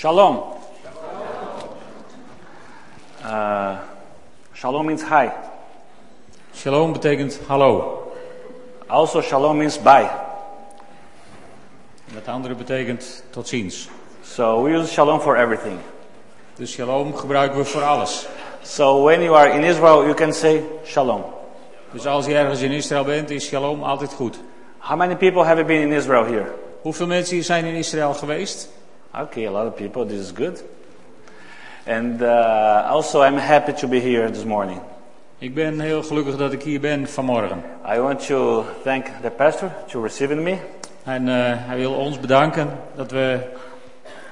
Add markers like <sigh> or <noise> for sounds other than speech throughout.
Shalom. Uh, shalom means hi. Shalom betekent hallo. Also, shalom means bye. En het andere betekent tot ziens. So we use shalom for everything. Dus shalom gebruiken we voor alles. So when you are in Israel, you can say shalom. Dus als je ergens in Israël bent, is shalom altijd goed. How many people have been in Israel here? Hoeveel mensen zijn in Israël geweest? Okay, a lot of people. This is good. And uh, also, I'm happy to be here this morning. Ik ben heel gelukkig dat ik hier ben vanmorgen. I want to thank the pastor to receiving me. En eh, hij wil ons bedanken dat we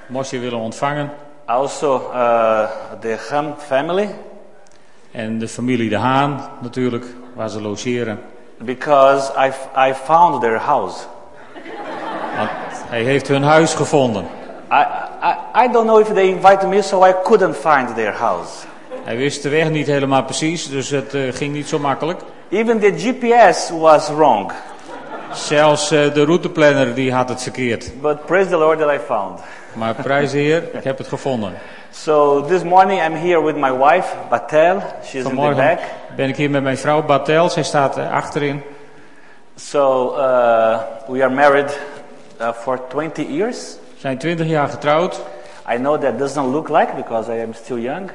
Mosje willen ontvangen. Also, uh, the Ham family, En de familie De Haan natuurlijk, waar ze logeren. because I, I found their house. Want hij heeft hun huis gevonden. I, I, I don't know if they invited me, so I couldn't find their house. Hij wist de weg niet helemaal precies, dus het eh, ging niet zo makkelijk. Even the GPS was wrong. Zelfs eh, de routeplanner die had het verkeerd. But praise the Lord that I found. Maar prijs de Heer, ik heb het gevonden. So this morning I'm here with my wife, Batel. She's in the back. ben ik hier met mijn vrouw Batel, zij staat eh, achterin. So uh, we are married uh, for 20 years. Zijn 20 jaar getrouwd. I know that doesn't look like because I am still young.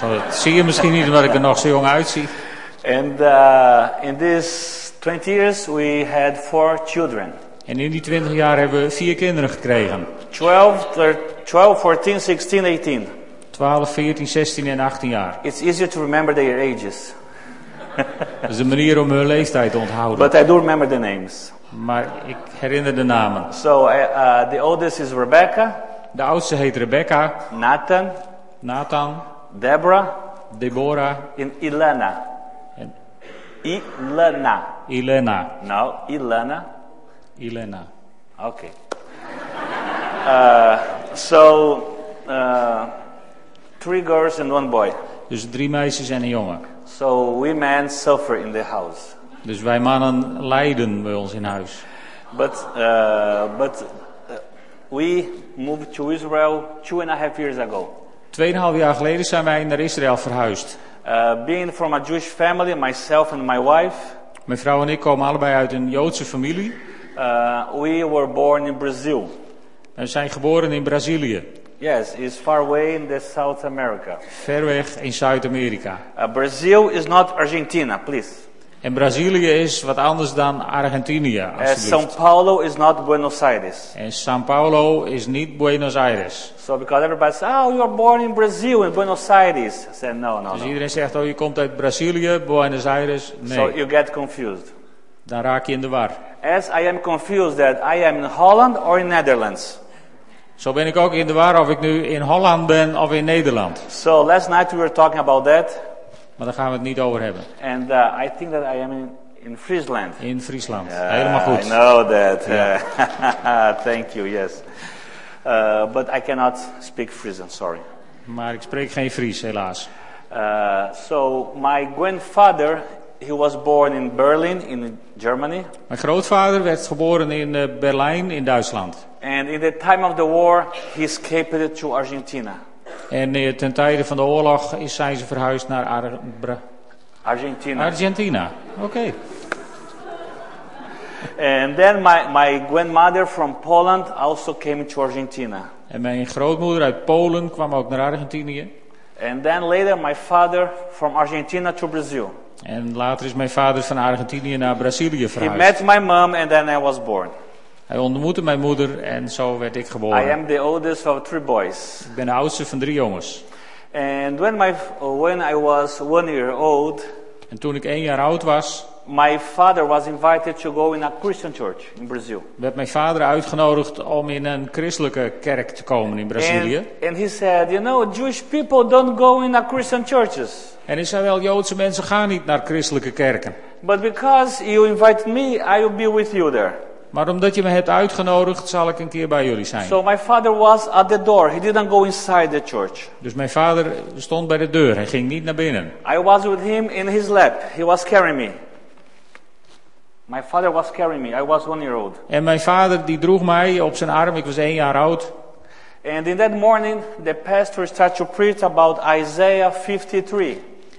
Dat zie je misschien niet omdat ik er nog zo jong uitzie. And uh, in these 20 years we had four children. En in die 20 jaar hebben we vier kinderen gekregen. 12, thir- 12 14, 16, 18. 12, 14, 16 en 18 jaar. It's easier to remember their ages. <laughs> Dat is een manier om hun leeftijd te onthouden. But I do remember the names. Maar ik herinner de namen. So uh, the oldest is Rebecca, De oudste heet Rebecca, Nathan, Nathan, Deborah, Deborah and Ilana. en Ilana. Ilena. No, Ilana. Ilena. Okay. Uh, so, uh, three girls and one boy. Dus drie meisjes en een jongen. So we men suffer in the house. Dus wij mannen lijden bij ons in huis. But, uh, but uh, we moved to Israel two and a half years ago. Tweeënhalf jaar geleden zijn wij naar Israël verhuisd. Uh, being from a Jewish family, myself and my wife, Mijn vrouw en ik komen allebei uit een Joodse familie. uh, we were born in Brazil. We zijn geboren in Brazilië, Yes, it's far away in the South America. ver weg in Zuid-Amerika. Uh, Brazil is not Argentina, please. En Brazilië is wat anders dan Argentinië, Uh, São. Paulo is not Buenos Aires. En São Paulo is niet Buenos Aires. So because everybody says, oh, you are born in Brazil, in Buenos Aires. I said, no, no, Dus no. iedereen zegt, oh je komt uit Brazilië, Buenos Aires. So Nee, you get confused. dan raak je in de war. As I am confused that I am in Holland or in Netherlands. Zo ben ik ook in de war of ik nu in Holland ben of in Nederland. So last night we were talking about that. Maar daar gaan we het niet over hebben. And uh, I think that I am in, in Friesland. In Friesland. Yeah, Helemaal I goed. know that. Uh, <laughs> thank you, yes. Uh, but I cannot speak Frisian, sorry. Maar ik spreek geen Fries, helaas. Uh, so my grandfather, he was born in Berlin, in Germany. Mijn grootvader werd geboren in eh, Berlijn in Duitsland. And in the time of the war, he escaped to Argentina. En eh, ten tijde van de oorlog is, zijn ze verhuisd naar Ar- Argentina. Argentina. Oké. and then my, my grandmother from Poland also came to Argentina. En mijn grootmoeder uit Polen kwam ook naar Argentinië. And then later, my father from Argentina to Brazil. En later is mijn vader van Argentinië naar Brazilië He verhuisd. met my mom, and then I was born. Hij ontmoette mijn moeder en zo werd ik I geboren. am the oldest of three boys. Ik ben de oudste van drie jongens. And when, my, when I was one year old, En toen ik één jaar oud was, my father was invited to go in a Christian church in Brazil. werd mijn vader uitgenodigd om in een christelijke kerk te komen in Brazilië. And, and he said, You know, Jewish people don't go in a Christian churches. En hij zei wel, Joodse mensen gaan niet naar christelijke kerken. But because you invited me, I will be with you there. Maar omdat je me hebt uitgenodigd, zal ik een keer bij jullie zijn. So my father was at the door. He didn't go inside the church. Dus mijn vader stond bij de deur, hij ging niet naar binnen. I was with him in his lap. He was carrying me. My father was carrying me. I was one year old. En mijn vader die droeg mij op zijn arm, ik was één jaar oud. And in that morning, the pastor started to preach about Isaiah 53.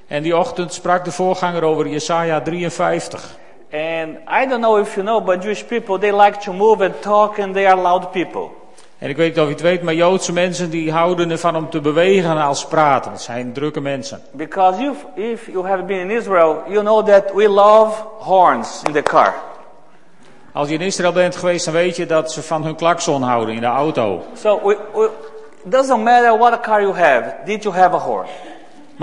En die ochtend sprak de voorganger over Jesaja 53. And I don't know if you know, but Jewish people, they like to move and talk and they are loud people. En ik weet niet of je het weet, maar Joodse mensen die houden ervan om te bewegen als praten. Het zijn drukke mensen. Because if, if you have been in Israel, you know that we love horns in the car. Als je in Israël bent geweest, dan weet je dat ze van hun klakson houden in de auto. So we, we, doesn't matter what car you have, did you have a horn?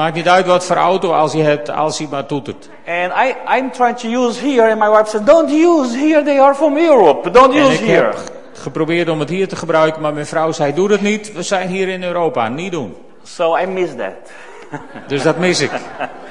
Maakt niet uit wat voor auto als je hebt, als hij maar toetert. And I, I'm trying to use here, and my wife said, don't use here, they are from Europe, don't En use ik here. heb geprobeerd om het hier te gebruiken, maar mijn vrouw zei, doe dat niet. We zijn hier in Europa, niet doen. So I missed that. <laughs> Dus dat mis ik.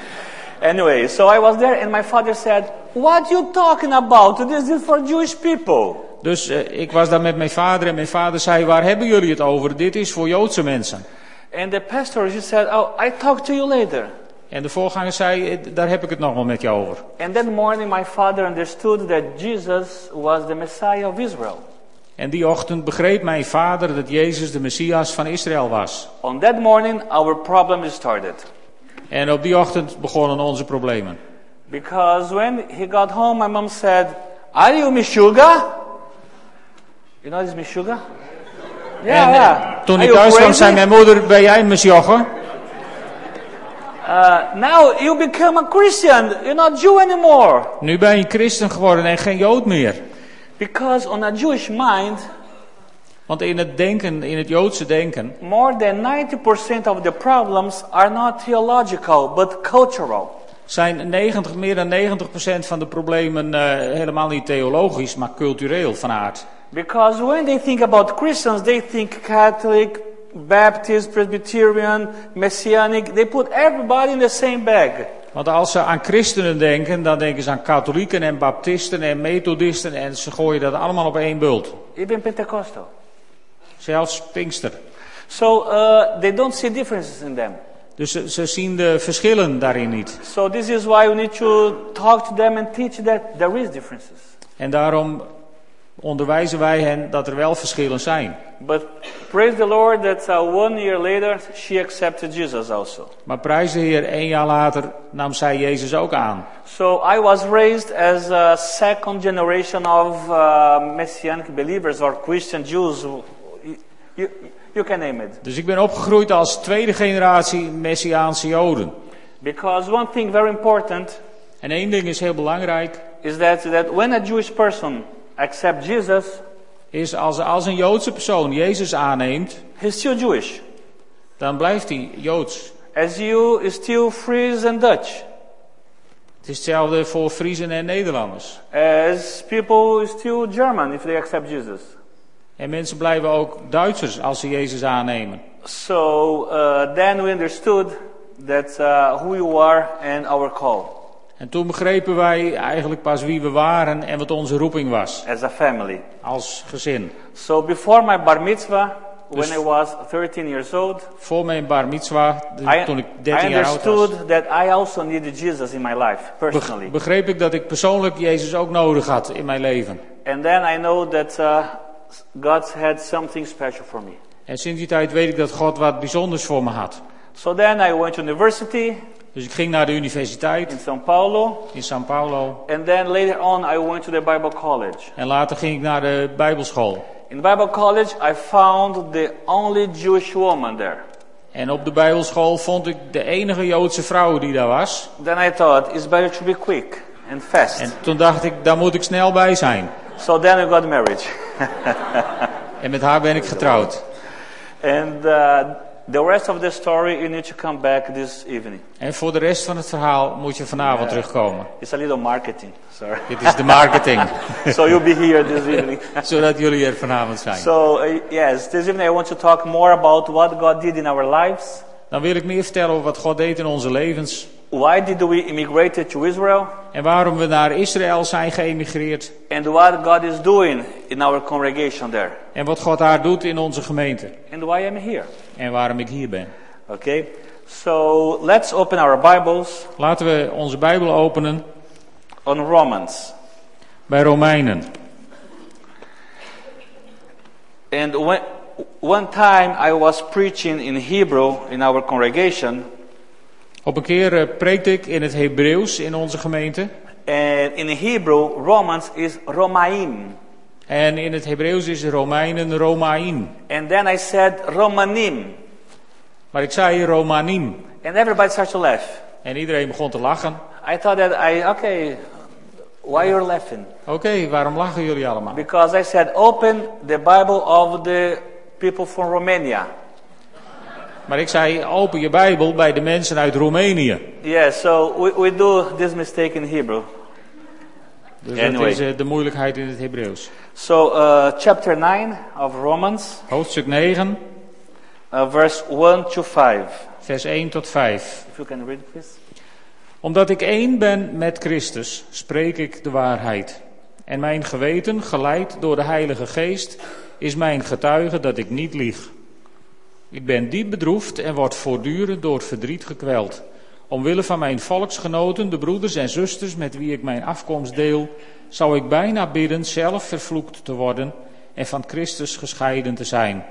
<laughs> Anyway, so I was there, and my father said, what you talking about? This is for Jewish people. Dus eh, ik was daar met mijn vader en mijn vader zei, waar hebben jullie het over? Dit is voor Joodse mensen. And the pastor, he said, oh, I talk to you later. En de voorganger zei, eh, daar heb ik het nog wel met je over. And that morning, my father understood that Jesus was the Messiah of Israel. En die ochtend begreep mijn vader dat Jezus de Messias van Israël was. On that morning, our problem started. En op die ochtend begonnen onze problemen. Because when he got home, my mom said, Are you Mishuga? You know this Mishuga? Yeah, en eh, yeah. toen ik thuis kwam, zei mijn moeder, ben jij Messias? Uh, now you become a Christian. You're not Jew anymore. Nu ben je christen geworden en geen Jood meer. Because on a Jewish mind, Want in het denken, in het Joodse denken, more than 90% of the problems are not theological, but cultural. zijn 90, meer dan 90% van de problemen eh, helemaal niet theologisch, maar cultureel van aard. Because when they think about Christians, they think Catholic, Baptist, Presbyterian, Messianic. They put everybody in the same bag. Want als ze aan christenen denken, dan denken ze aan katholieken en baptisten en methodisten en ze gooien dat allemaal op één bult. Even Pentecostal. Zelfs Pinkster. So uh, they don't see differences in them. Dus ze, ze zien de verschillen daarin niet. So this is why we need to talk to them and teach that there is differences. En daarom onderwijzen wij hen dat er wel verschillen zijn. But praise the Lord that uh, one year later she accepted Jesus also. Maar prijs de Heer, één jaar later nam zij Jezus ook aan. So I was raised as a second generation of uh, Messianic believers or Christian Jews. You, you, you can name it. Dus ik ben opgegroeid als tweede generatie Messiaanse Joden. Because one thing very important En één ding is heel belangrijk, is that, that when a Jewish person accepts Jesus, is als, als een Joodse persoon Jezus aanneemt, he's still Jewish. dan blijft hij Joods. As you is still Free and Dutch. Het is hetzelfde voor Friesen en Nederlanders. As people is still German if they accept Jesus. En mensen blijven ook Duitsers als ze Jezus aannemen. So uh, then we understood that uh, who you are and our call En toen begrepen wij eigenlijk pas wie we waren en wat onze roeping was. as a family. Als gezin. So before my bar mitzvah, when Dus- I was 13 years old, Voor mijn bar mitzwa, I, toen ik I 13 jaar oud was. understood that I also needed Jesus in my life personally. Beg- begreep ik dat ik persoonlijk Jezus ook nodig had in mijn leven. And then I know that uh, God had something special for me. En sinds die tijd weet ik dat God wat bijzonders voor me had. So then I went to university Dus ik ging naar de universiteit in São Paulo, in São Paulo. and then later on I went to the Bible college. En later ging ik naar de Bijbelschool. In Bible college, I found the only Jewish woman there. En op de Bijbelschool vond ik de enige Joodse vrouw die daar was. Then I thought it's better to be quick and fast. En toen dacht ik, daar moet ik snel bij zijn. so then we got married. <laughs> En met haar ben ik getrouwd. and uh, the rest of the story, you need to come back this evening. En voor de rest van het verhaal moet je vanavond terugkomen. It's a little marketing, sorry. Dit is de marketing. <laughs> so you'll be here this <laughs> evening. Zodat jullie er vanavond zijn. so uh, yes, this evening I want to talk more about what God did in our lives. Dan wil ik meer vertellen over wat God deed in onze levens. Why did we immigrate to Israel? En waarom we naar Israël zijn geëmigreerd. And what God is doing in our congregation there. En wat God daar doet in onze gemeente. And why I'm here. En waarom ik hier ben. Okay? So let's open our Bibles Laten we onze Bijbel openen on Romans. bij Romeinen. And when, one time I was preaching in Hebrew in our congregation, Op een keer eh, preekte ik in het Hebreeuws in onze gemeente. and in Hebrew, Romans is Romaim. En in het Hebreeuws is Romeinen Romaim. And then I said Romanim, Maar ik zei Romanim. and everybody started to laugh. En iedereen begon te lachen. I thought that I, okay, why you're laughing? Oké, waarom lachen jullie allemaal? Because I said, open the Bible of the people from Romania. Maar ik zei, open je Bijbel bij de mensen uit Roemenië. Yeah, so we, we do this mistake in Hebrew. Dus Anyway. dat is eh, de moeilijkheid in het Hebreeuws. So, uh, chapter 9 of Romans, Hoofdstuk 9, uh, verse 1 to 5. vers 1 tot 5. If you can read, please. Omdat ik één ben met Christus, spreek ik de waarheid. En mijn geweten, geleid door de Heilige Geest, is mijn getuige dat ik niet lieg. Ik ben diep bedroefd en word voortdurend door verdriet gekweld. Omwille van mijn volksgenoten, de broeders en zusters met wie ik mijn afkomst deel, zou ik bijna bidden zelf vervloekt te worden en van Christus gescheiden te zijn.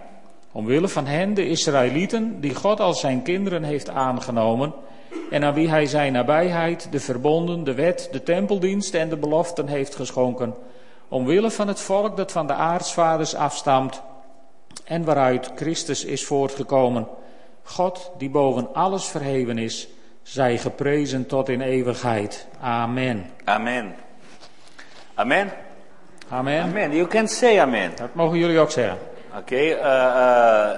Omwille van hen, de Israëlieten, die God als zijn kinderen heeft aangenomen en aan wie hij zijn nabijheid, de verbonden, de wet, de tempeldienst en de beloften heeft geschonken. Omwille van het volk dat van de aartsvaders afstamt en waaruit Christus is voortgekomen. God, die boven alles verheven is, zij geprezen tot in eeuwigheid. Amen. Amen. Amen. Amen. Amen. You can say amen. Dat mogen jullie ook zeggen. Okay. Uh, uh,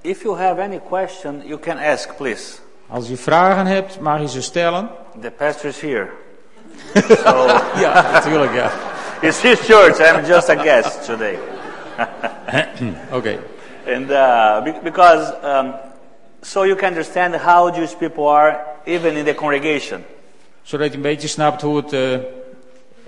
if you have any question, you can ask, please. Als je vragen hebt, mag je ze stellen. The pastor is here. <laughs> Ja, natuurlijk, ja. It's his church. I'm just a guest today. <clears throat> Oké. And uh, be- because, um, so you can understand how Jewish people are, even in the congregation. Zodat je een beetje snapt hoe het eh,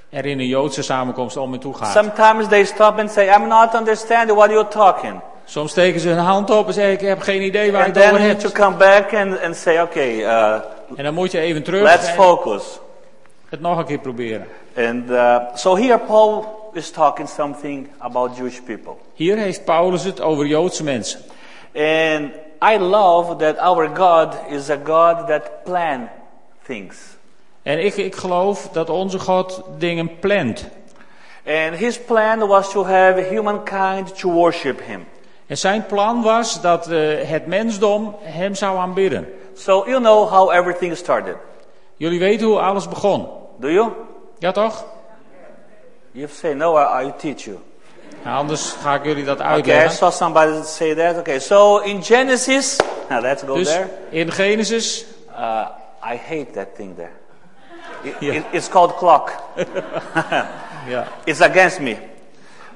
er in een Joodse samenkomst om en toe gaat. Sometimes they stop and say, I'm not understanding what you're talking. Soms steken ze hun hand op en zeggen, ik heb geen idee waar je And het over then to hebt. come back and, and say, okay, uh, En dan moet je even terug let's en focus. het nog een keer proberen. And uh, so here Paul is talking something about Jewish people. Hier heeft Paulus het over Joodse mensen. And I love that our God is a God that plan things. En ik, ik geloof dat onze God dingen plant. And his plan was to have humankind to worship him. En zijn plan was dat eh, het mensdom hem zou aanbidden. So you know how everything started. Jullie weten hoe alles begon. Do you? Ja toch? You say no, I, I teach you. Nou, anders ga ik jullie dat Okay, I uitleggen. saw somebody say that. Okay, so in Genesis, now let's go Dus there. in Genesis, Uh, I hate that thing there. It- Yeah. it- it's called clock. <laughs> <laughs> It's against me.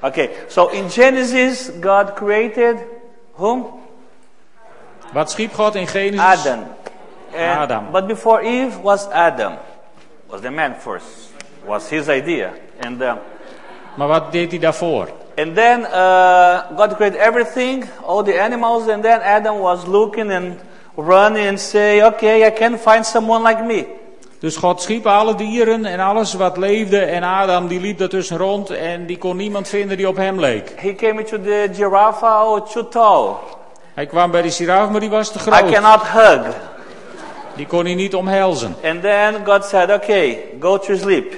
Okay, so in Genesis, God created whom? wat schiep God in Genesis? Adam. And- Adam. But before Eve was Adam. Was the man first. Was his idea. And uh, Maar wat deed hij daarvoor? And then uh, God created everything, all the animals, and then Adam was looking and running and say, okay, I can find someone like me. Dus God schiep alle dieren en alles wat leefde en Adam die liep ertussen rond en die kon niemand vinden die op hem leek. He came into the giraffe, oh, too tall. Hij kwam bij de giraffe, maar die was te I groot. cannot hug. Die kon hij niet omhelzen. And then God said, okay, go to sleep.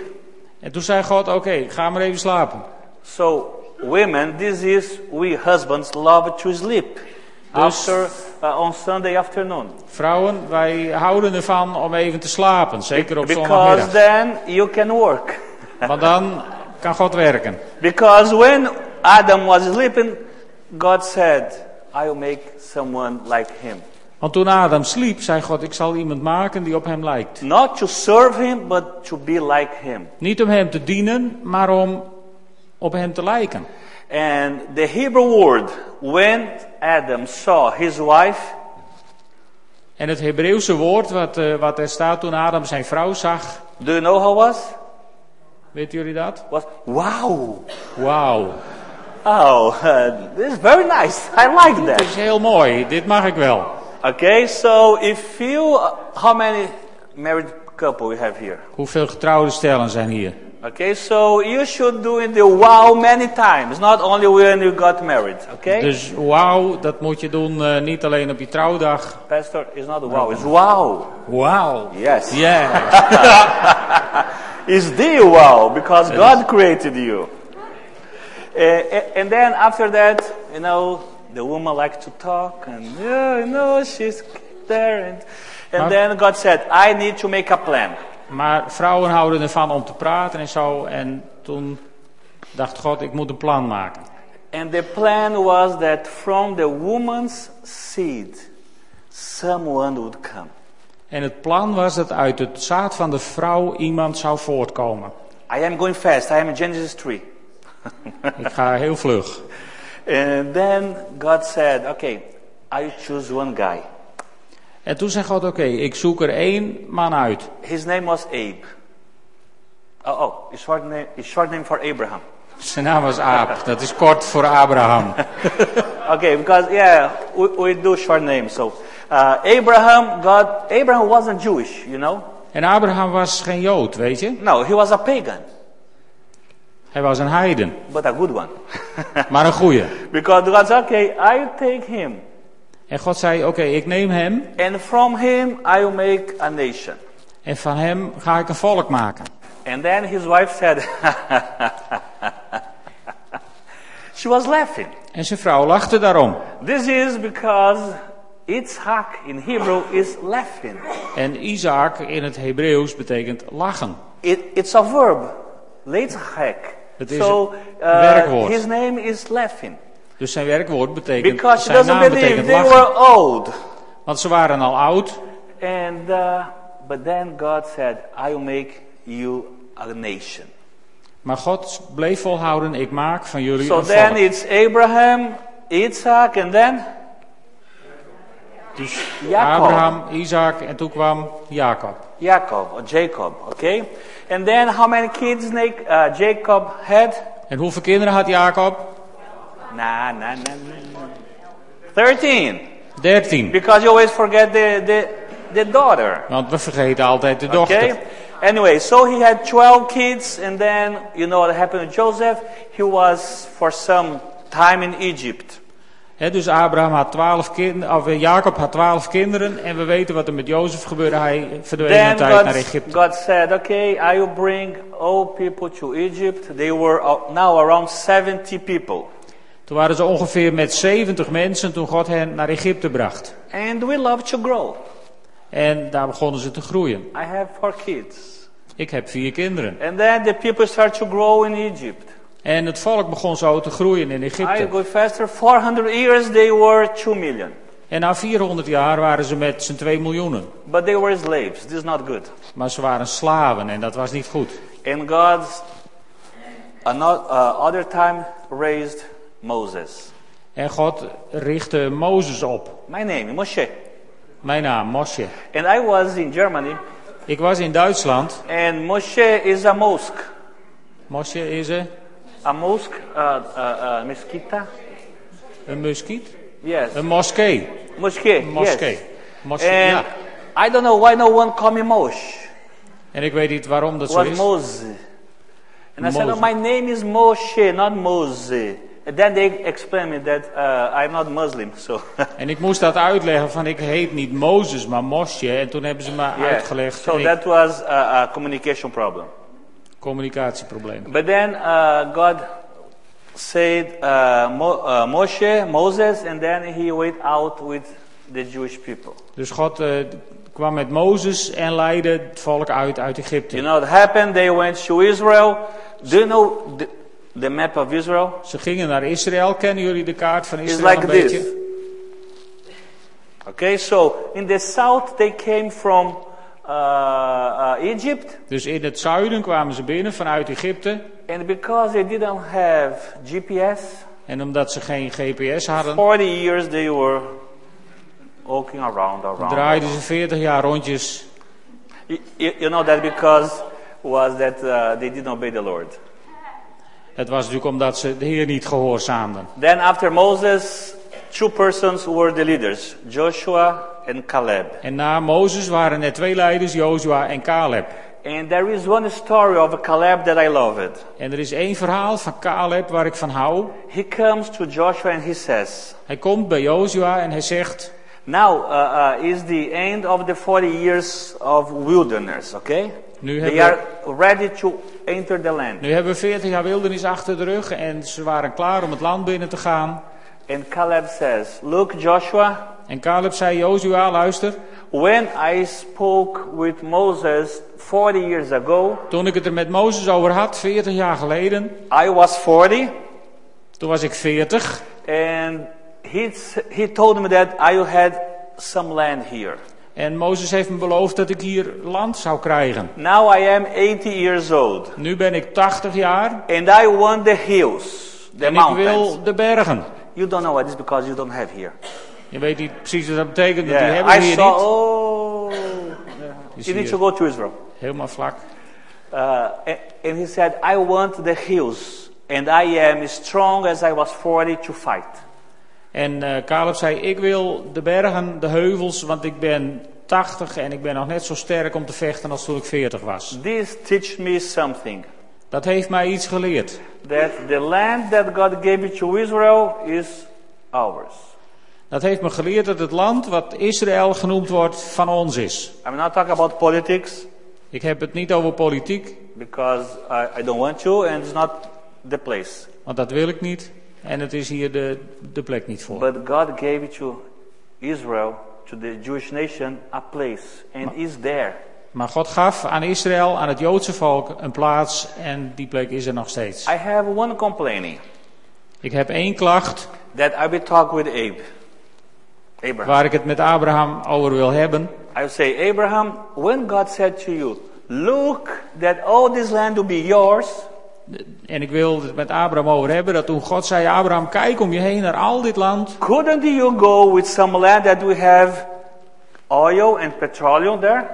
En toen zei God, oké, ga maar even slapen. So, women, this is, we husbands love to sleep. Dus- After, uh, on Sunday afternoon. Vrouwen, wij houden ervan om even te slapen, zeker op Because zondagmiddag. then you can work. Want dan kan God werken. Because when Adam was sleeping, God said, I will make someone like him. Want toen Adam sliep, zei God, ik zal iemand maken die op hem lijkt. Not to serve him, but to be like him. Niet om hem te dienen, maar om op hem te lijken. And the Hebrew word, when Adam saw his wife, En het Hebreeuwse woord wat, eh, wat er staat toen Adam zijn vrouw zag, do you know how it was? weten jullie dat? Was wow. Wauw, Oh, uh, <laughs> this is very nice. I like that. is heel mooi, dit mag ik wel. Okay, so if you, uh, how many married couple we have here? Hoeveel getrouwde stellen zijn hier? Okay, so you should do in the wow many times, not only when you got married. Okay? Dus wauw, dat moet je doen eh, niet alleen op je trouwdag. Pastor, it's not wow, it's wow. Wow. Yes. Yeah. <laughs> It's the wow because God created you. Uh, and then after that, you know, the woman likes to talk and yeah, you know, she's there and and then God said, I need to make a plan. Maar vrouwen houden ervan om te praten en zo. En toen dacht God, ik moet een plan maken. And the plan was that from the woman's seed, someone would come. En het plan was dat uit het zaad van de vrouw iemand zou voortkomen. I am going fast. I am in Genesis 3. <laughs> Ik ga heel vlug. And then God said, okay, I choose one guy. En toen zei God, oké, ik zoek er één man uit. His name was Abe. Oh, oh, his short name, his short name for Abraham. Zijn naam was Aap. Dat is kort voor Abraham. <laughs> Okay, because yeah, we, we do short names. So uh, Abraham, God, Abraham wasn't Jewish, you know. En Abraham was geen Jood, weet je. No, he was a pagan, Hij was een heiden. but a good one. <laughs> Maar een goeie. <laughs> because God said, okay, I take him, En God zei, oké, ik neem hem. and from him I will make a nation. En van hem ga ik een volk maken. And then his wife said, <laughs> she was laughing. En zijn vrouw lachte daarom. This is because Yitzhak in Hebrew is laughing. En Isaac in het Hebreeuws betekent lachen. It, it's a verb, Yitzhak. Het is So een uh, werkwoord. his name is laughing. Dus zijn werkwoord betekent, Because zijn naam betekent they lachen. were old. Want ze waren al oud. And uh, but then God said, I will make you a nation. Maar God bleef volhouden, ik maak van jullie So een then volk. it's Abraham, Isaac, and then Dus Jacob. Abraham, Isaac en toen kwam Jacob. Jacob or Jacob. Okay, and then how many kids uh, Jacob had? En hoeveel kinderen had Jacob? Nah, nah, nah, nah, nah. Thirteen. Dertien. Because you always forget the the, the daughter. Want we vergeten altijd de dochter. Okay. Anyway, so he had 12 kids, and then you know what happened to Joseph? He was for some time in Egypt. Hè, dus Abraham had twaalf kinderen, of eh, Jacob had twaalf kinderen. En we weten wat er met Jozef gebeurde. Hij verdween een tijd God, naar Egypte. God said, Okay, I will bring all people to Egypt. They were uh, now around 70 people. Toen waren ze ongeveer met 70 mensen toen God hen naar Egypte bracht. And we love to grow. En daar begonnen ze te groeien. I have four kids. Ik heb vier kinderen. And then the people start to grow in Egypt. En het volk begon zo te groeien in I Egypte. go faster. 400 years, they were 2 million. En na 400 jaar waren ze met z'n 2 miljoenen. But they were slaves. This is not good. Maar ze waren slaven en dat was niet goed. And God, another uh, time, raised Moses. En God richtte Mozes op. My name, Moshe. Mijn naam, Moshe. And I was in Germany, Ik was in Duitsland. and Moshe is a mosque. Moshe is er A mosque, uh, uh, uh, mesquita? een muskiet. Yes. Een moskee. Moskee. Moskee. Yes. Moskee, And ja. I don't know why no one call me Moshe. En ik weet niet waarom dat It zo was is. Moses. And I said, oh, my name is Moshe, not Moses. And then they explained me that uh, I'm not Muslim, so <laughs> En ik moest dat uitleggen van ik heet niet Mozes, maar Mosje. En toen hebben ze me yeah. uitgelegd. So that was a, a communication problem. communicatieprobleem. But then uh, God said uh, Mo- uh, Moshe, Moses, and then he went out with the Jewish people. Dus God eh, kwam met Mozes en leidde het volk uit uit Egypte. You know what happened? They went to Israel. Do you know the, the map of Israel? Ze gingen naar Israël. Kennen jullie de kaart van Israël like een this. beetje? Okay, so in the south they came from uh, uh, Egypt, Dus in het zuiden kwamen ze binnen vanuit Egypte. and because they didn't have GPS, En omdat ze geen GPS hadden, 40 years they were walking around, around. draaiden ze 40 jaar rondjes. You, you you know that because was that uh, they didn't obey the Lord. Het was natuurlijk omdat ze de Heer niet gehoorzaamden. Then after Moses, two persons were the leaders, Joshua and Caleb. En na Mozes waren er twee leiders, Jozua en Caleb. And there is one story of Caleb that I love it. En er is één verhaal van Caleb waar ik van hou. He comes to Joshua and he says, Hij komt bij Jozua en hij zegt, Now uh, uh, is the end of the 40 years of wilderness, okay? Nu They hebben, are ready to enter the land. nu hebben we 40 jaar wildernis achter de rug en ze waren klaar om het land binnen te gaan. And Caleb says, Look, Joshua, En Caleb zei, Jozua, luister, when I spoke with Moses 40 years ago, toen ik het er met Mozes over had, 40 jaar geleden, I was 40, toen was ik 40. and he, he told me that I had some land here. En Mozes heeft me beloofd dat ik hier land zou krijgen. Now I am 80 years old, Nu ben ik 80 jaar and I want the hills, the en ik mountains. wil de bergen. You don't know what it is because you don't have here. Je weet niet precies wat dat betekent, want die Yeah, hebben we I hier saw. niet. Oh, Dus you need to go to Israel. helemaal vlak. Uh, and, and he said, I want the hills, and I am strong as I was 40 to fight. En eh Caleb zei, ik wil de bergen, de heuvels, want ik ben 80 en ik ben nog net zo sterk om te vechten als toen ik 40 was. This teach me something. Dat heeft mij iets geleerd. That the land that God gave to Israel is ours. Dat heeft me geleerd dat het land wat Israël genoemd wordt van ons is. I'm not talking about politics Ik heb het niet over politiek, because I, I don't want to, and it's not the place. want dat wil ik niet. En het is hier de, de plek niet voor. But God gave to Israel, to the Jewish nation, a place, and is there. Maar God gaf aan Israël, aan het Joodse volk, een plaats en die plek is er nog steeds. I have one complaining Ik heb één klacht that I will talk with Abe. Abraham. waar ik het met Abraham over wil hebben. I say, Abraham, when God said to you, Look, that all this land will be yours, En ik wil het met Abraham over hebben dat toen God zei, Abraham, kijk om je heen naar al dit land. couldn't you go with some land that we have oil and petroleum there?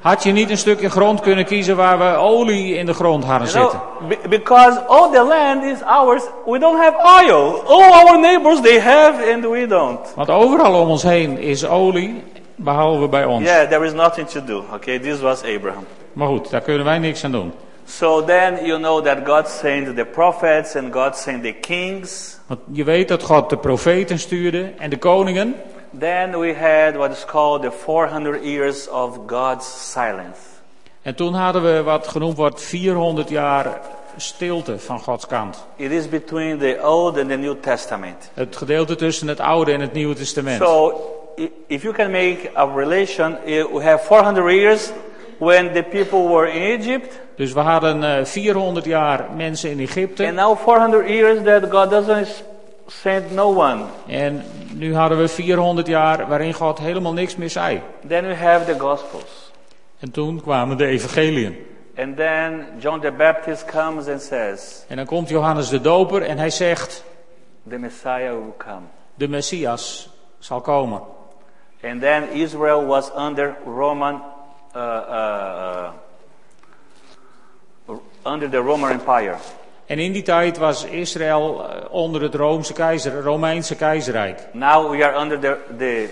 Had je niet een stukje grond kunnen kiezen waar we olie in de grond hadden You zitten? be- because all the land is ours, we don't have oil. All our neighbors they have, and we don't. Want overal om ons heen is olie, behalve bij ons. Yeah, there is nothing to do. Okay, this was Abraham. Maar goed, daar kunnen wij niks aan doen. So then you know that God sent the prophets and God sent the kings. Want je weet dat God de profeten stuurde en de koningen. Then we had what is called the 400 years of God's silence. En toen hadden we wat genoemd wordt 400 jaar stilte van Gods kant. It is between the Old and the New Testament. Het gedeelte tussen het Oude en het Nieuwe Testament. So if you can make a relation, eh, we have 400 years when the people were in Egypt, Dus we hadden eh, 400 jaar mensen in Egypte. and now 400 years that God doesn't send no one. En nu hadden we 400 jaar waarin God helemaal niks meer zei. Then we have the Gospels. En toen kwamen de evangeliën. And then John the Baptist comes and says, En dan komt Johannes de Doper en hij zegt, the Messiah will come. de Messias zal komen. And then Israel was under Roman, uh, uh, uh, under the Roman Empire. En in die tijd was Israël eh, onder het Roomse keizer, Romeinse keizerrijk. Now we are under the, the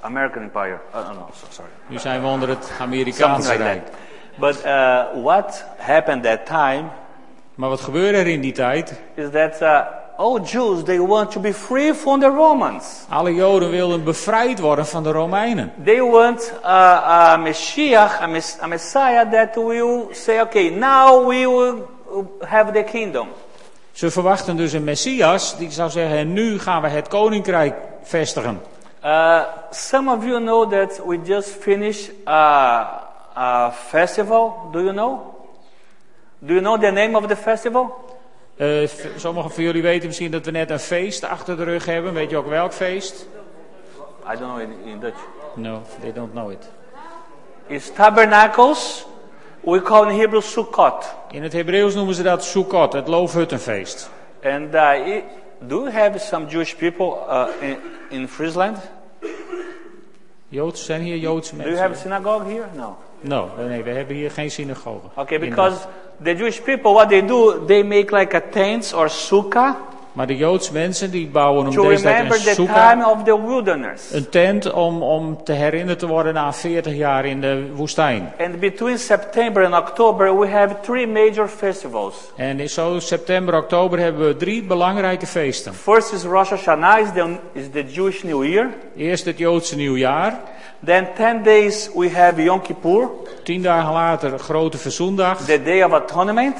American Empire. Uh, no, no, so, sorry. Nu zijn we onder het Amerikaanse like rijk. that. But uh, what happened that time Maar wat gebeurde er in die tijd? is that uh, all Jews they want to be free from the Romans. Alle Joden wilden bevrijd worden van de Romeinen. They want uh, a Messiah, a, a Messiah that will say, okay, now we will have the kingdom. Ze verwachten dus een Messias die zou zeggen, en nu gaan we het koninkrijk vestigen. Uh, some of you know that we just finished uh, a festival. Do you know? Do you know the name of the festival? Eh, sommigen van jullie weten misschien dat we net een feest achter de rug hebben. Weet je ook welk feest? I don't know in, in Dutch. No, they don't know it. It's tabernacles. We call in Hebrew Sukkot. In het Hebreeuws noemen ze dat Sukkot, het loofhuttenfeest. And uh, it, do you have some Jewish people uh, in, in Friesland? Joods, zijn hier Joodse Do you have a mensen? synagogue here? No. No, nee, we hebben hier geen synagoge. Okay, because the Jewish people, what they do, they make like a tent or sukkah. Maar de Joodse mensen die bouwen om deze tijd een tent om, om te herinnerd te worden aan 40 jaar in de woestijn. And between September and October, we have three major festivals. En in zo september, oktober hebben we drie belangrijke feesten. First is Rosh Hashanah, is the, is the Jewish New Year. Eerst het Joodse nieuwjaar. Then 10 days we have Yom Kippur, Tien dagen later grote verzoendag. the Day of Atonement.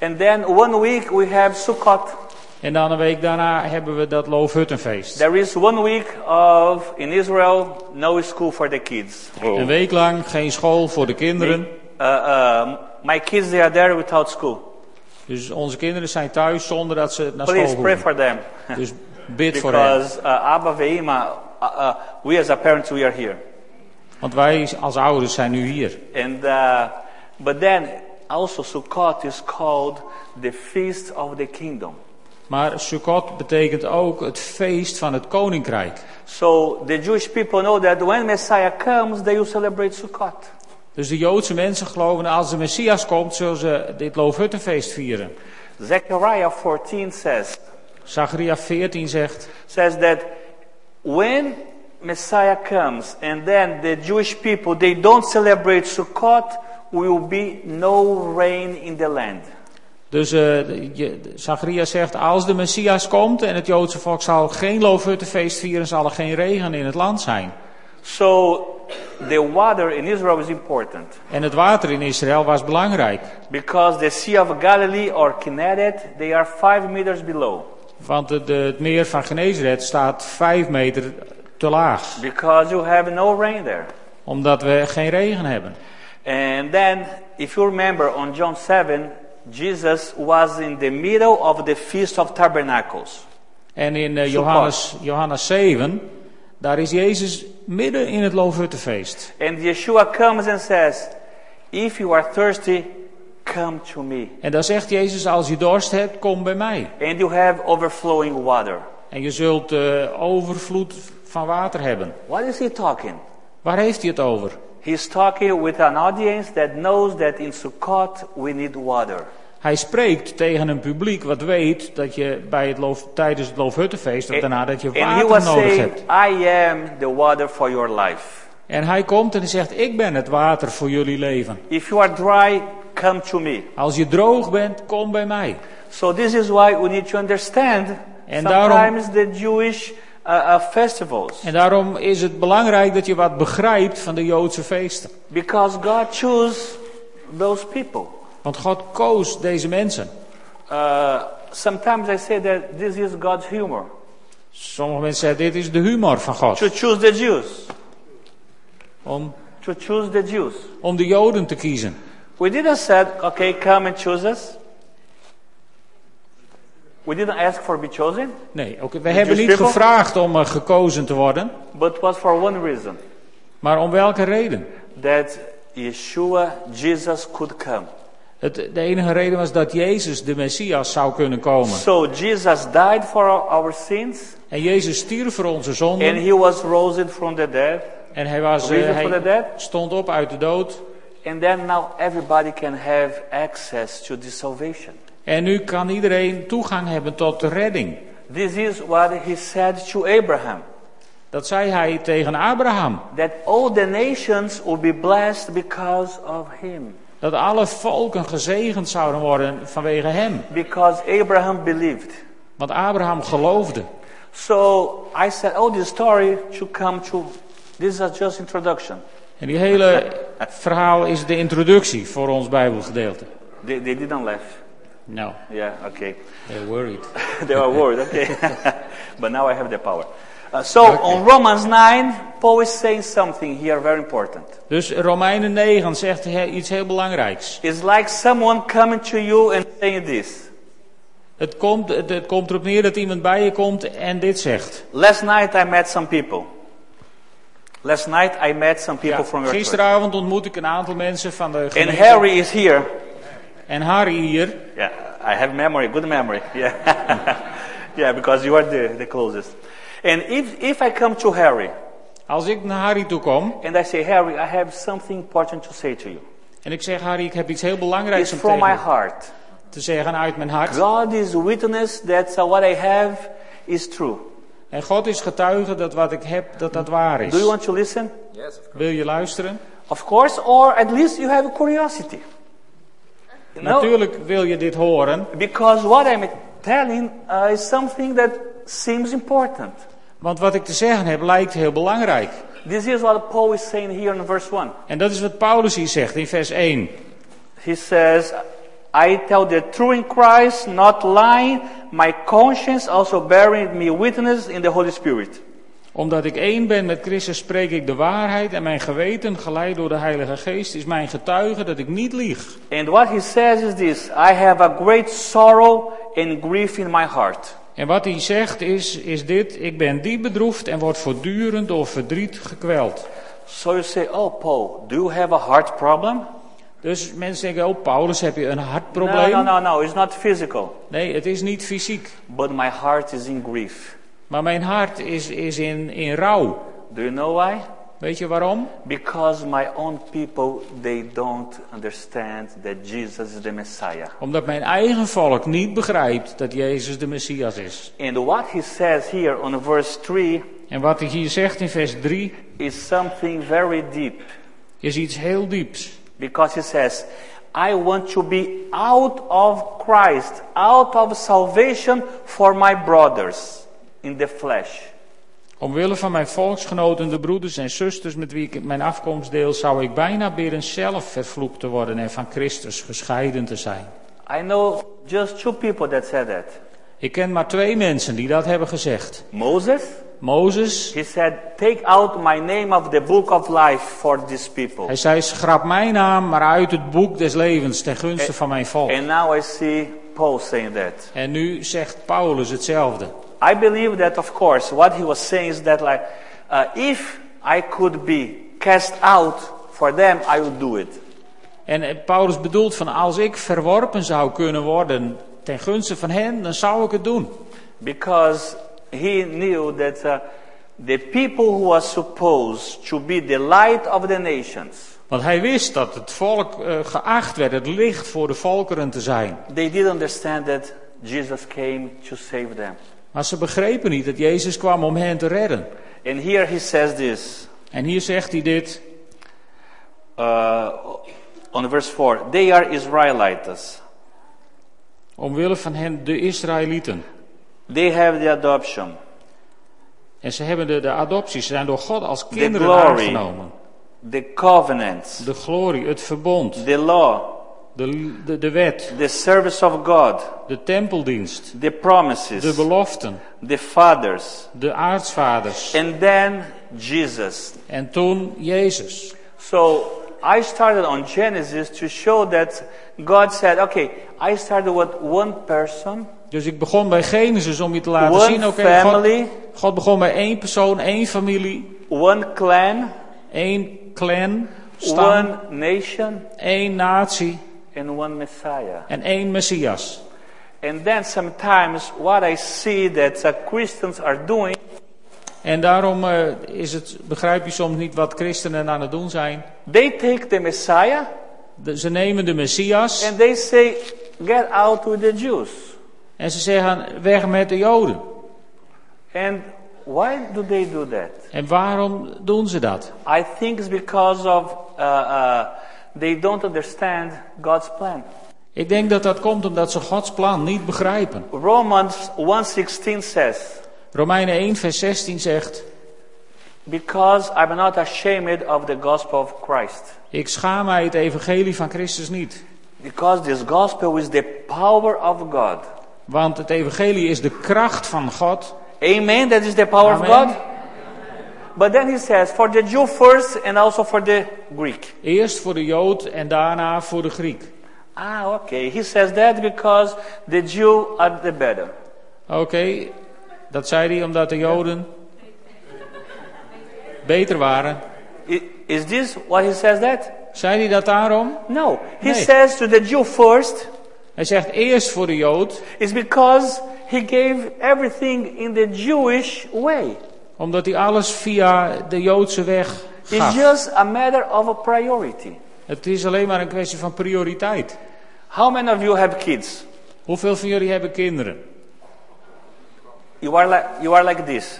And then one week we have Sukkot. En dan een week daarna hebben we dat Loofhuttenfeest. There is one week of, in Israel, no school for the kids. Een week lang geen school voor de kinderen. Uh, uh, my kids, they are there without school. Dus onze kinderen zijn thuis zonder dat ze naar Please school pray hoeven. for them. Dus bid voor hen. Because uh, Abba Veima, uh, uh, we as a parents, we are here. Want wij als ouders zijn nu hier. And, uh, but then also Sukkot is called the feast of the kingdom. Maar Sukkot betekent ook het feest van het koninkrijk. So the Jewish people know that when Messiah comes, they will celebrate Sukkot. Dus de Joodse mensen geloven als de Messias komt, zullen ze dit Loofhuttenfeest vieren. Zechariah 14 says, Zacharia 14 zegt, says that when Messiah comes and then the Jewish people, they don't celebrate Sukkot, will be no rain in the land. dus Zacharia zegt, als de Messias komt en het Joodse volk zal geen Loofhuttenfeest vieren, zal er geen regen in het land zijn. So the water in Israel is important En het water in Israël was belangrijk. because the Sea of Galilee or Kinneret, they are five meters below. Want de, de- het meer van Genezeret staat vijf meter te laag. Because you have no rain there. Omdat we geen regen hebben. And then, if you remember on John 7, Jesus was in the middle of the Feast of Tabernacles. En in eh, Johannes, Johannes 7, daar is Jezus midden in het Loofhuttenfeest. And Yeshua comes and says, If you are thirsty, come to me. En dan zegt Jezus, als je dorst hebt, kom bij mij. And you have overflowing water. En je zult eh, overvloed van water hebben. What is he talking? Waar heeft hij het over? He's talking with an audience that knows that in Sukkot we need water. Hij spreekt tegen een publiek wat weet dat je bij het loof, tijdens het Loofhuttenfeest of daarna dat je and he water was nodig saying, hebt. I am the water for your life. En hij komt en hij zegt, ik ben het water voor jullie leven. If you are dry, come to me. Als je droog bent, kom bij mij. So this is why we need to understand En daarom- sometimes the Jewish uh, festivals. En daarom is het belangrijk dat je wat begrijpt van de Joodse feesten. Because God chose those people. Want God koos deze mensen. Uh, sometimes I say that this is God's humor. Sommige mensen zeggen, dit is de humor van God. To choose the Jews. Om, To choose the Jews. om de Joden te kiezen. We didn't say, okay, come and choose us. We didn't ask for be chosen, Nee, oké, we hebben niet people? gevraagd om eh, gekozen te worden. but was for one reason. Maar om welke reden? That Yeshua, Jesus could come. Het, de enige reden was dat Jezus, de Messias, zou kunnen komen. So Jesus died for our, sins. En Jezus stierf voor onze And zonden. he was risen from the dead. En hij, was, eh, hij stond op uit de dood. And then now everybody can have access to this salvation. En nu kan iedereen toegang hebben tot de redding. This is what he said to Abraham. Dat zei hij tegen Abraham. That all the nations will be blessed because of him. Dat alle volken gezegend zouden worden vanwege hem. Because Abraham believed. Want Abraham geloofde. So I said, oh, this story should come to. This is just introduction. En die hele verhaal is de introductie voor ons Bijbelgedeelte. They, they didn't laugh. Nou, Yeah, okay. they're worried. <laughs> they were worried, okay. <laughs> but now I have the power. Uh, so on Romans 9, Paul is saying something here very important. Dus Romeinen 9 zegt he- iets heel belangrijks. It's like someone coming to you and saying this. Het komt, het, het komt erop neer dat iemand bij je komt en dit zegt. Last night I met some people. Last night I met some people Ja, from your church. gisteravond ontmoet ik een aantal mensen van de And gemeente. Harry is here. En Harry hier. Yeah, I have memory, good memory. <laughs> Yeah, <laughs> yeah, because you are the, the closest. And if, if I come to Harry Als ik naar Harry toe kom and I say, Harry, I have something important to say to you. en ik zeg Harry, ik heb iets heel belangrijks It's om from tegen my heart. te zeggen uit mijn hart. God is witness that what I have is true. En God is getuige dat wat ik heb, dat dat waar Do you is. want to listen? Wil je luisteren? Of course, or at least you have a curiosity. Natuurlijk wil je dit horen, because what I'm telling uh, is something that seems important. want wat ik te zeggen heb lijkt heel belangrijk. This is what Paul is saying here in verse 1. En dat is wat Paulus hier zegt in vers 1. He says, I tell the truth in Christ, not lying, my conscience also bearing me witness in the Holy Spirit. Omdat ik één ben met Christus spreek ik de waarheid en mijn geweten, geleid door de Heilige Geest, is mijn getuige dat ik niet lieg. And what he says is this I have a great sorrow and grief in my heart. En wat hij zegt is, is dit, ik ben diep bedroefd en word voortdurend door verdriet gekweld. So you say, Oh, Paul, do you have a heart problem? Dus mensen denken, oh Paulus, heb je een No, hartprobleem? no, no, no, it's not physical. Nee, het is niet fysiek. But my heart is in grief. Maar mijn hart is, is in, in rouw. Do you know why? Weet je waarom? Because my own people, they don't understand that Jesus is the Messiah. Omdat mijn eigen volk niet begrijpt dat Jezus de Messias is. And what he says here on verse 3 En wat hij hier zegt in vers 3 is something very deep. is iets heel dieps. Because he says, I want to be out of Christ, out of salvation for my brothers in the flesh. Omwille van mijn volksgenoten, de broeders en zusters met wie ik mijn afkomst deel, zou ik bijna bidden zelf vervloekt te worden en van Christus gescheiden te zijn. I know just two people that said that. Ik ken maar twee mensen die dat hebben gezegd. Moses, Mozes, he said, Take out my name of the book of life for these people. hij zei, schrap mijn naam maar uit het boek des levens ten gunste van mijn volk. And now I see Paul saying that. En nu zegt Paulus hetzelfde. I believe that, of course, what he was saying is that, like, uh, if I could be cast out for them, I would do it. En eh, Paulus bedoelt van als ik verworpen zou kunnen worden ten gunste van hen, dan zou ik het doen. Because he knew that uh, the people who are supposed to be the light of the nations, Want hij wist dat het volk eh, geacht werd het licht voor de volkeren te zijn. they didn't understand that Jesus came to save them. Maar ze begrepen niet dat Jezus kwam om hen te redden. And here he says this En hier zegt hij dit. uh, on verse 4 They are Israelites, Omwille van hen, de Israëlieten. they have the adoption, En ze hebben de, de adoptie. Ze zijn door God als kinderen glory. aangenomen. the covenants, De glorie, het verbond, the law, de, de, de wet, the service of God, de tempeldienst, the de promises, beloften, the fathers, de aartsvaders. and then Jesus. En toen Jezus. So I started on Genesis to show that God said, okay, I started with one person, Dus ik begon bij Genesis om je te laten one zien, oké, God, family, God begon bij één persoon, één familie, one clan, één clan, stam, one nation, één natie and one Messiah. en één Messias. And then sometimes what I see that uh, Christians are doing, En daarom eh, is het, begrijp je soms niet wat christenen aan het doen zijn. they take the Messiah De- ze nemen de Messias and they say, get out with the Jews. en ze zeggen weg met de Joden. And why do they do that? En waarom doen ze dat? I think it's because of uh, uh, they don't understand God's plan. Ik denk dat dat komt omdat ze Gods plan niet begrijpen. Romans 1:16 says, Romeinen 1 vers 16 zegt, "Because I'm not ashamed of the gospel of Christ, ik schaam mij het evangelie van Christus niet. because this gospel is the power of God." Want het evangelie is de kracht van God. Amen. That is the power of. God. But then he says, for the Jew first and also for the Greek. Eerst voor de Jood en daarna voor de Griek. Ah, okay. He says that because the Jew are the better. Oké, dat zei hij omdat de Joden beter waren. Is this why he says that? Zei hij dat daarom? No. He Nee. says to the Jew first, Hij zegt eerst voor de Jood, is because he gave everything in the Jewish way. Omdat hij alles via de Joodse weg It's gaf. just a matter of a priority. Het is alleen maar een kwestie van prioriteit. How many of you have kids? Hoeveel van jullie hebben kinderen? You are like, you are like this.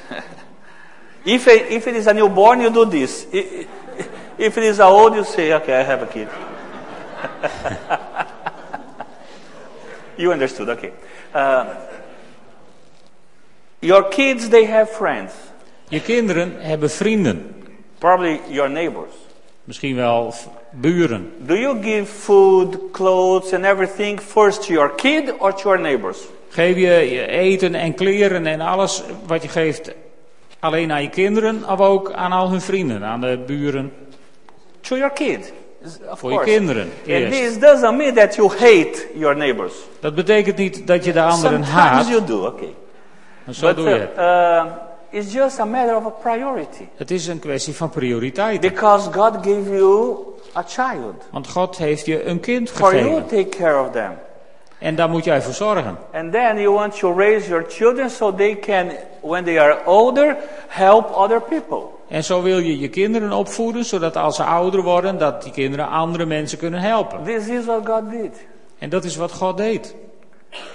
<laughs> if, if it is a newborn, you do this. If it is a old, you say, okay, I have a kid. <laughs> you understood, okay. Uh, your kids, they have friends. Je kinderen hebben vrienden. Probably your neighbors. Misschien wel buren. Do you give food, clothes, and everything first to your kid or to your neighbors? Geef je je eten en kleren en alles wat je geeft alleen aan je kinderen, of ook aan al hun vrienden, aan de buren, To your kid. Of voor je course. kinderen. And Eerst. this doesn't mean that you hate your neighbors. Dat betekent niet dat je de anderen Sometimes haat, you do, okay. maar zo But doe je het. uh, uh, it's just a matter of a priority. Het is een kwestie van prioriteit. Because God gave you a child. Want God heeft je een kind For you gegeven. take care of them. En daar moet jij voor zorgen. And then you want to raise your children so they can, when they are older, help other people. En zo wil je je kinderen opvoeden, zodat als ze ouder worden, dat die kinderen andere mensen kunnen helpen. This is what God did. En dat is wat God deed.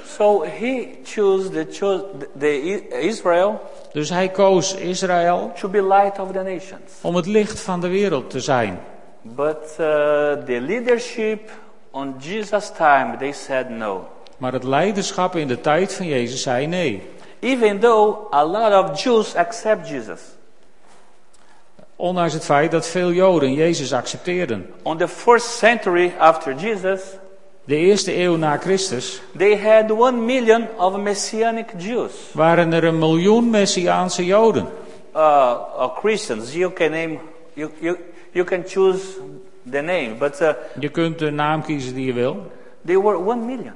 So He chose the, chose the Israel Dus hij koos Israël to be light of the nations. om het licht van de wereld te zijn. But uh, the leadership on Jesus' time, they said no. Maar het leiderschap in de tijd van Jezus zei nee. Even though a lot of Jews accept Jesus. Ondanks het feit dat veel Joden Jezus accepteerden. On the first century after Jesus, De eerste eeuw na Christus they had one million of Messianic Jews, waren er een miljoen Messiaanse Joden. uh, uh, Christians. You can name, you, you, you can choose the name, but uh, Je kunt de naam kiezen die je wil. they were one million.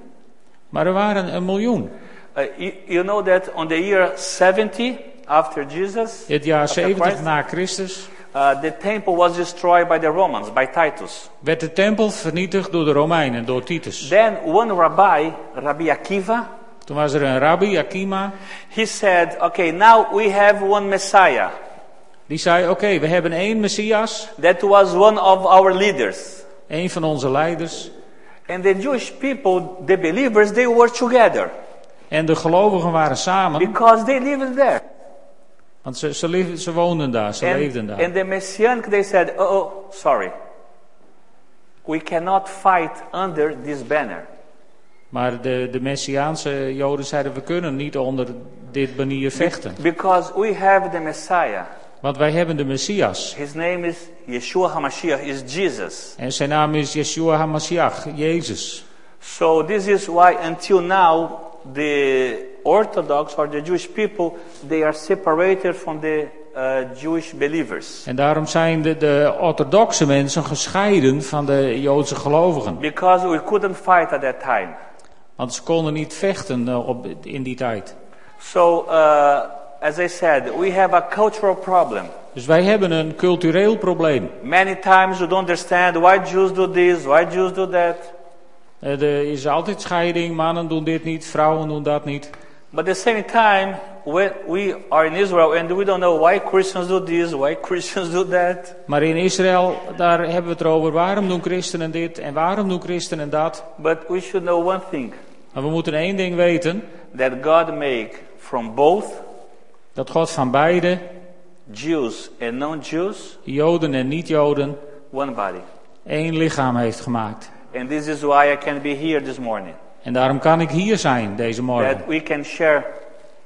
Maar er waren een miljoen. Uh, you, you know that on the year 70 after Jesus, Het jaar after 70 Christ, na Christus uh, the temple was destroyed by the Romans, by Titus. werd de tempel vernietigd door de Romeinen, door Titus. Then one rabbi, Rabbi Akiva, Toen was er een rabbi, Akima, he said, okay, now we have one Messiah. die zei, oké, we hebben één Messias, That was one of our leaders. één van onze leiders. And the Jewish people, the believers, they were together En de gelovigen waren samen, because they lived there. Want ze, ze, leefden- ze woonden daar, ze leefden And, daar. and the Messianic, they said, oh, oh, sorry. We cannot fight under this banner. Maar de, de Messiaanse Joden zeiden, we kunnen niet onder dit banier vechten. Because we have the Messiah. Want wij hebben de Messias. His name is Yeshua HaMashiach, is Jesus. En zijn naam is Yeshua HaMashiach, Jezus. So this is why until now the Orthodox or the Jewish people they are separated from the uh, Jewish believers En daarom zijn de, de orthodoxe mensen gescheiden van de Joodse gelovigen. because we couldn't fight at that time. Want ze konden niet vechten eh, op, in die tijd. So uh, as I said, we have a cultural problem. Dus wij hebben een cultureel probleem. Many times we don't understand why Jews do this, why Jews do that. Eh, Er is altijd scheiding, mannen doen dit niet, vrouwen doen dat niet. But at the same time, when we are in Israel and we don't know why Christians do this, why <laughs> Christians do that. Maar in Israël, daar hebben we het over. Waarom doen christenen dit en waarom doen christenen dat? But we should know one thing Maar we moeten één ding weten. that God make from both Dat God van beide, Jews and non-Jews, Joden en niet-Joden, one body. één lichaam heeft gemaakt. And this is why I can be here this morning. En daarom kan ik hier zijn deze morgen. That we can share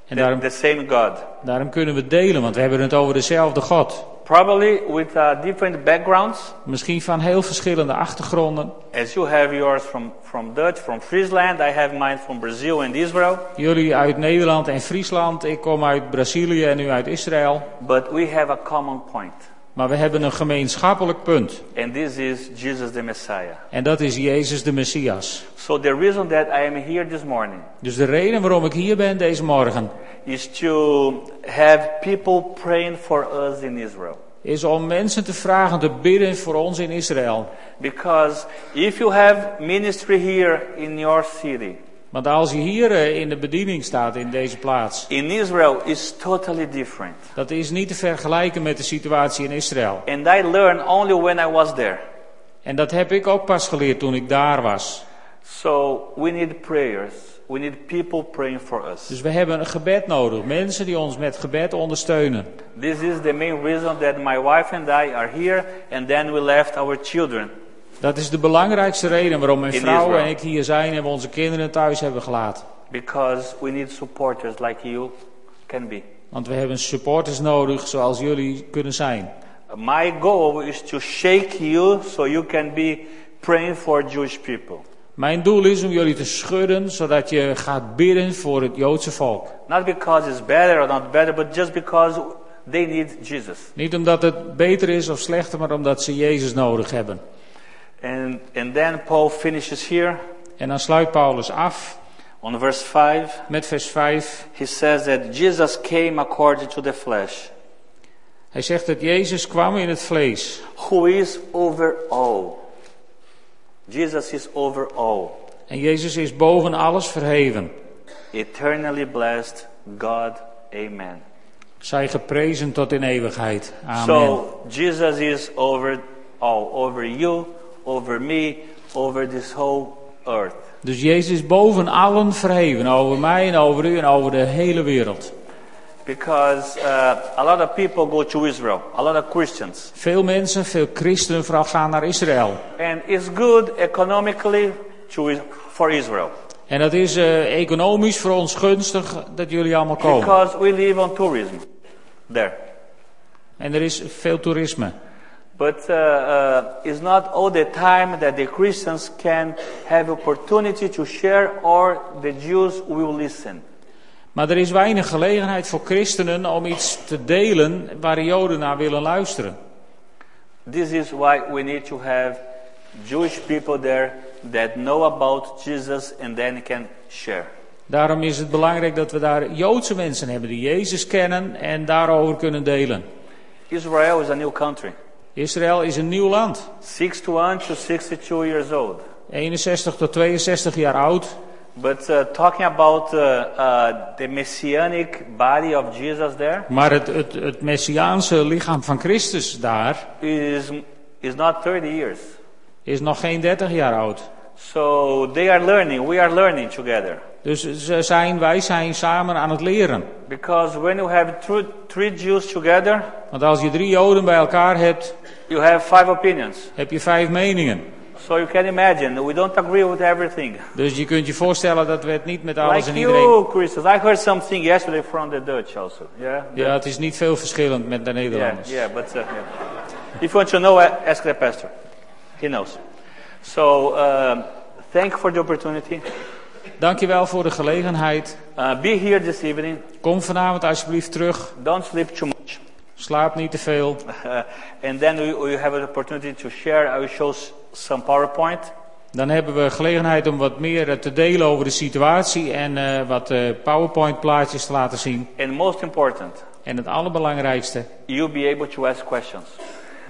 En daarom, the same God. daarom kunnen we delen, want we hebben het over dezelfde God. Probably with uh, different backgrounds, Misschien van heel verschillende achtergronden. as you have yours from, from Dutch, from Friesland, I have mine from Brazil and Israel. Jullie uit Nederland en Friesland, ik kom uit Brazilië en u uit Israël. But we have a common point. Maar we hebben een gemeenschappelijk punt. And this is Jesus the Messiah. En dat is Jezus de Messias. So the reason that I am here this morning Dus de reden waarom ik hier ben deze morgen is to have people praying for us in Israel. is om mensen te vragen te bidden voor ons in Israël. Because if you have ministry here in your city, Want als je hier eh, in de bediening staat in deze plaats, in Israel is totally different. dat is niet te vergelijken met de situatie in Israël. And I learned only when I was there. En dat heb ik ook pas geleerd toen ik daar was. So we need prayers. We need people praying for us. Dus we hebben een gebed nodig. Mensen die ons met gebed ondersteunen. This is the main reason that my wife and I are here, and then we left our children. Dat is de belangrijkste reden waarom mijn In vrouw en ik hier zijn en we onze kinderen thuis hebben gelaten. Because we need supporters like you can be. Want we hebben supporters nodig zoals jullie kunnen zijn. My goal is to shake you so you can be praying for Jewish people. Mijn doel is om jullie te schudden zodat je gaat bidden voor het Joodse volk. Not because it's better or not better, but just because they need Jesus. Niet omdat het beter is of slechter, maar omdat ze Jezus nodig hebben. And, and then Paul finishes here En dan sluit Paulus af on verse 5. met vers 5. He says that Jesus came according to the flesh, Hij zegt dat Jezus kwam in het vlees. who is over all. Jesus is over all. En Jezus is boven alles verheven. Eternally blessed God. Amen. Zij geprezen tot in eeuwigheid. Amen. So Jesus is over all, over you, over me, over this whole earth. Dus Jezus is boven allen verheven. Over mij en over u en over de hele wereld. Because uh, a lot of people go to Israel, a lot of Christians. Veel mensen, veel christenen vooral gaan naar Israël. And it's good economically to, for Israel. En dat is eh, economisch voor ons gunstig dat jullie allemaal komen. Because we live on tourism there. En er is veel toerisme. But uh, uh, it's not all the time that the Christians can have opportunity to share or the Jews will listen. Maar er is weinig gelegenheid voor christenen om iets te delen waar de Joden naar willen luisteren. This is why we need to have Jewish people there that know about Jesus and then can share. Daarom is het belangrijk dat we daar Joodse mensen hebben die Jezus kennen en daarover kunnen delen. Israel is a new country. Israël is een nieuw land. 61 to 62 years old. 61 tot 62 jaar oud. But uh, talking about uh, uh, the messianic body of Jesus there Maar het, het, het messiaanse lichaam van Christus daar is, is not 30 years. is nog geen 30 jaar oud. So they are learning, we are learning together. Dus ze zijn, wij zijn samen aan het leren. Because when you have three, three Jews together, Want als je drie Joden bij elkaar hebt, you have five opinions. heb je vijf meningen. So you can imagine, we don't agree with everything. Dus je kunt je voorstellen dat we het niet met alles Like en iedereen... you, Christians. I heard something yesterday from the Dutch also. Yeah? Ja, het is niet veel verschillend met de Yeah, Nederlanders. yeah, but uh, yeah. if you want to know, ask the pastor. He knows. So, um, thank you for the opportunity. Dankjewel voor de gelegenheid. Uh, be here this evening. Kom vanavond alsjeblieft terug. Don't sleep too much. Slaap niet te veel. Uh, <laughs> and then we, we have an opportunity to share. I will show some PowerPoint. Dan hebben we gelegenheid om wat meer eh, te delen over de situatie en eh, wat eh, PowerPoint-plaatjes te laten zien. And most important, En het allerbelangrijkste, you'll be able to ask questions.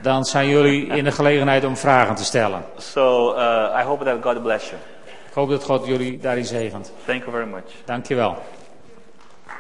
Dan zijn jullie in de gelegenheid om vragen te stellen. So, uh, I hope that God bless you. Ik hoop dat God jullie daarin zegent. Thank you very much. Dankjewel.